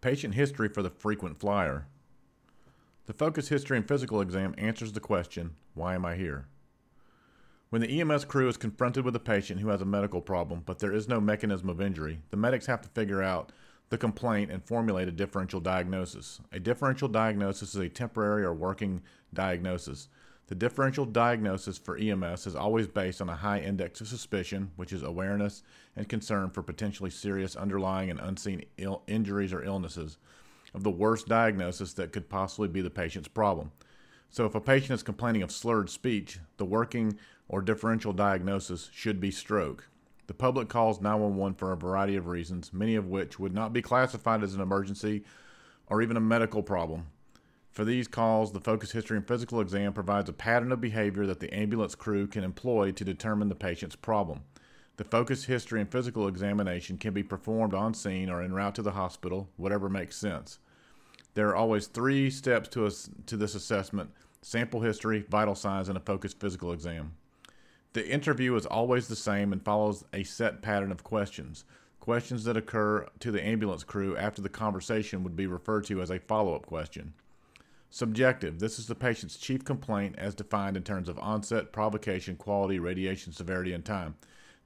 Patient history for the frequent flyer. The focus history and physical exam answers the question, Why am I here? When the EMS crew is confronted with a patient who has a medical problem, but there is no mechanism of injury, the medics have to figure out the complaint and formulate a differential diagnosis. A differential diagnosis is a temporary or working diagnosis. The differential diagnosis for EMS is always based on a high index of suspicion, which is awareness and concern for potentially serious underlying and unseen Ill- injuries or illnesses, of the worst diagnosis that could possibly be the patient's problem. So, if a patient is complaining of slurred speech, the working or differential diagnosis should be stroke. The public calls 911 for a variety of reasons, many of which would not be classified as an emergency or even a medical problem. For these calls, the focus history and physical exam provides a pattern of behavior that the ambulance crew can employ to determine the patient's problem. The focus history and physical examination can be performed on scene or en route to the hospital, whatever makes sense. There are always three steps to, a, to this assessment sample history, vital signs, and a focused physical exam. The interview is always the same and follows a set pattern of questions. Questions that occur to the ambulance crew after the conversation would be referred to as a follow up question. Subjective. This is the patient's chief complaint as defined in terms of onset, provocation, quality, radiation severity, and time.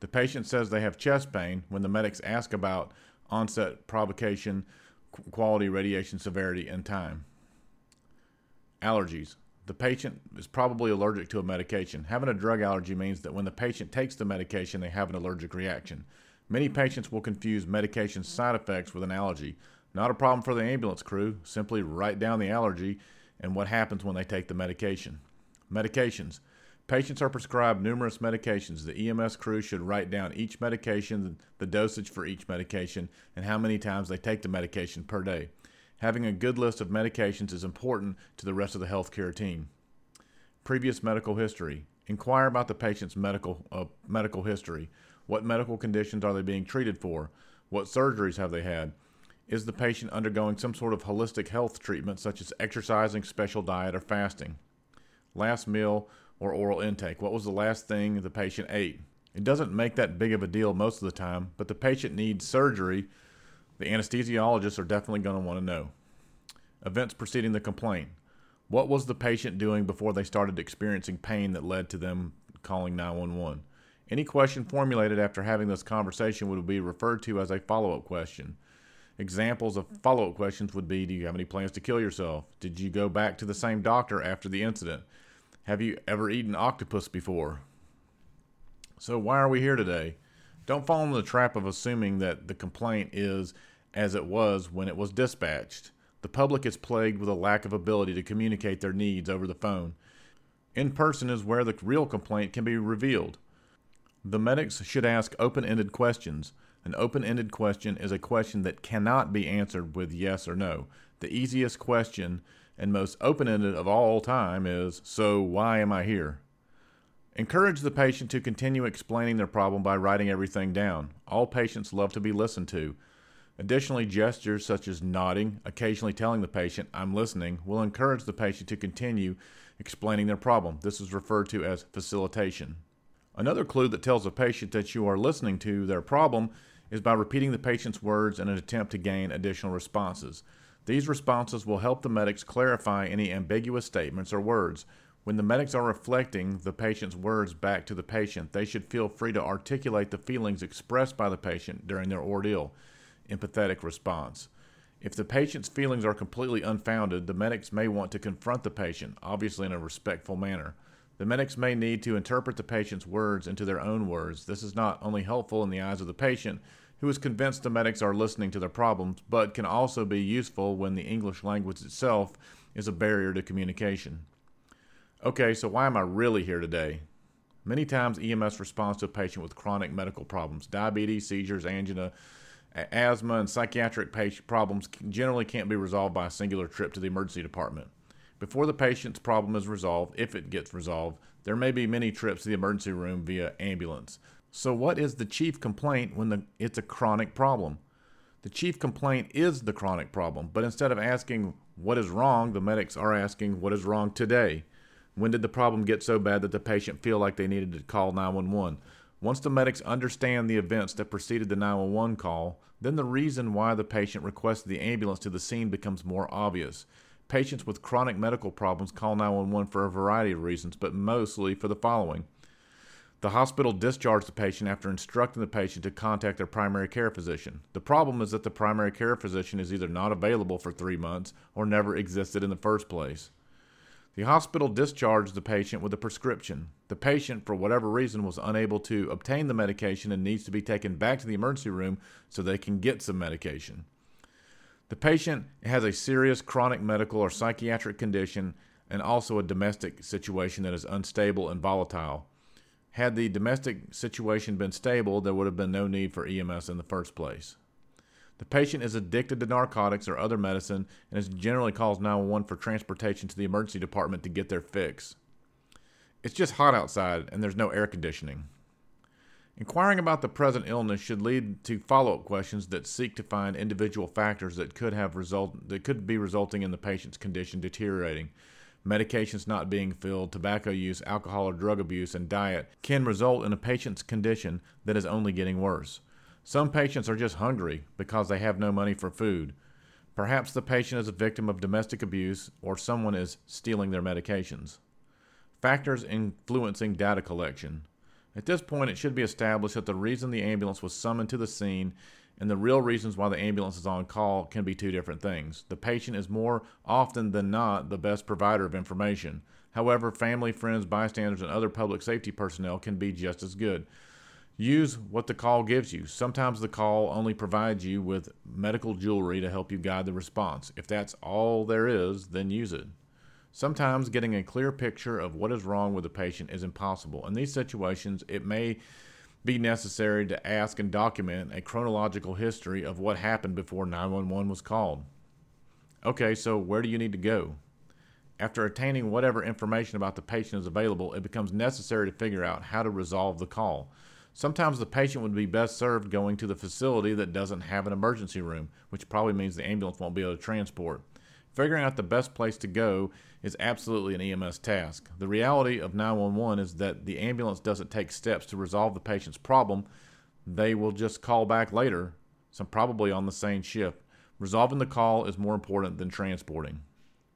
The patient says they have chest pain when the medics ask about onset, provocation, quality, radiation severity, and time. Allergies. The patient is probably allergic to a medication. Having a drug allergy means that when the patient takes the medication, they have an allergic reaction. Many patients will confuse medication side effects with an allergy. Not a problem for the ambulance crew. Simply write down the allergy and what happens when they take the medication. Medications. Patients are prescribed numerous medications. The EMS crew should write down each medication, the dosage for each medication, and how many times they take the medication per day. Having a good list of medications is important to the rest of the healthcare team. Previous medical history. Inquire about the patient's medical uh, medical history. What medical conditions are they being treated for? What surgeries have they had? Is the patient undergoing some sort of holistic health treatment, such as exercising, special diet, or fasting? Last meal or oral intake. What was the last thing the patient ate? It doesn't make that big of a deal most of the time, but the patient needs surgery. The anesthesiologists are definitely going to want to know. Events preceding the complaint. What was the patient doing before they started experiencing pain that led to them calling 911? Any question formulated after having this conversation would be referred to as a follow up question. Examples of follow up questions would be Do you have any plans to kill yourself? Did you go back to the same doctor after the incident? Have you ever eaten octopus before? So, why are we here today? Don't fall into the trap of assuming that the complaint is as it was when it was dispatched. The public is plagued with a lack of ability to communicate their needs over the phone. In person is where the real complaint can be revealed. The medics should ask open ended questions. An open ended question is a question that cannot be answered with yes or no. The easiest question and most open ended of all time is So, why am I here? Encourage the patient to continue explaining their problem by writing everything down. All patients love to be listened to. Additionally, gestures such as nodding, occasionally telling the patient, I'm listening, will encourage the patient to continue explaining their problem. This is referred to as facilitation. Another clue that tells a patient that you are listening to their problem is by repeating the patient's words in an attempt to gain additional responses. These responses will help the medics clarify any ambiguous statements or words. When the medics are reflecting the patient's words back to the patient, they should feel free to articulate the feelings expressed by the patient during their ordeal. Empathetic response. If the patient's feelings are completely unfounded, the medics may want to confront the patient, obviously in a respectful manner. The medics may need to interpret the patient's words into their own words. This is not only helpful in the eyes of the patient, who is convinced the medics are listening to their problems, but can also be useful when the English language itself is a barrier to communication. Okay, so why am I really here today? Many times, EMS responds to a patient with chronic medical problems diabetes, seizures, angina, asthma, and psychiatric problems generally can't be resolved by a singular trip to the emergency department. Before the patient's problem is resolved, if it gets resolved, there may be many trips to the emergency room via ambulance. So, what is the chief complaint when the, it's a chronic problem? The chief complaint is the chronic problem, but instead of asking what is wrong, the medics are asking what is wrong today. When did the problem get so bad that the patient feel like they needed to call 911? Once the medics understand the events that preceded the 911 call, then the reason why the patient requested the ambulance to the scene becomes more obvious. Patients with chronic medical problems call 911 for a variety of reasons, but mostly for the following. The hospital discharged the patient after instructing the patient to contact their primary care physician. The problem is that the primary care physician is either not available for three months or never existed in the first place. The hospital discharged the patient with a prescription. The patient, for whatever reason, was unable to obtain the medication and needs to be taken back to the emergency room so they can get some medication. The patient has a serious chronic medical or psychiatric condition and also a domestic situation that is unstable and volatile. Had the domestic situation been stable, there would have been no need for EMS in the first place. The patient is addicted to narcotics or other medicine and has generally calls 911 for transportation to the emergency department to get their fix. It's just hot outside and there's no air conditioning. Inquiring about the present illness should lead to follow-up questions that seek to find individual factors that could have result that could be resulting in the patient's condition deteriorating. Medications not being filled, tobacco use, alcohol or drug abuse, and diet can result in a patient's condition that is only getting worse. Some patients are just hungry because they have no money for food. Perhaps the patient is a victim of domestic abuse or someone is stealing their medications. Factors influencing data collection. At this point, it should be established that the reason the ambulance was summoned to the scene and the real reasons why the ambulance is on call can be two different things. The patient is more often than not the best provider of information. However, family, friends, bystanders, and other public safety personnel can be just as good. Use what the call gives you. Sometimes the call only provides you with medical jewelry to help you guide the response. If that's all there is, then use it. Sometimes getting a clear picture of what is wrong with the patient is impossible. In these situations, it may be necessary to ask and document a chronological history of what happened before 911 was called. Okay, so where do you need to go? After attaining whatever information about the patient is available, it becomes necessary to figure out how to resolve the call. Sometimes the patient would be best served going to the facility that doesn't have an emergency room, which probably means the ambulance won't be able to transport. Figuring out the best place to go is absolutely an EMS task. The reality of 911 is that the ambulance doesn't take steps to resolve the patient's problem. They will just call back later, so probably on the same shift. Resolving the call is more important than transporting.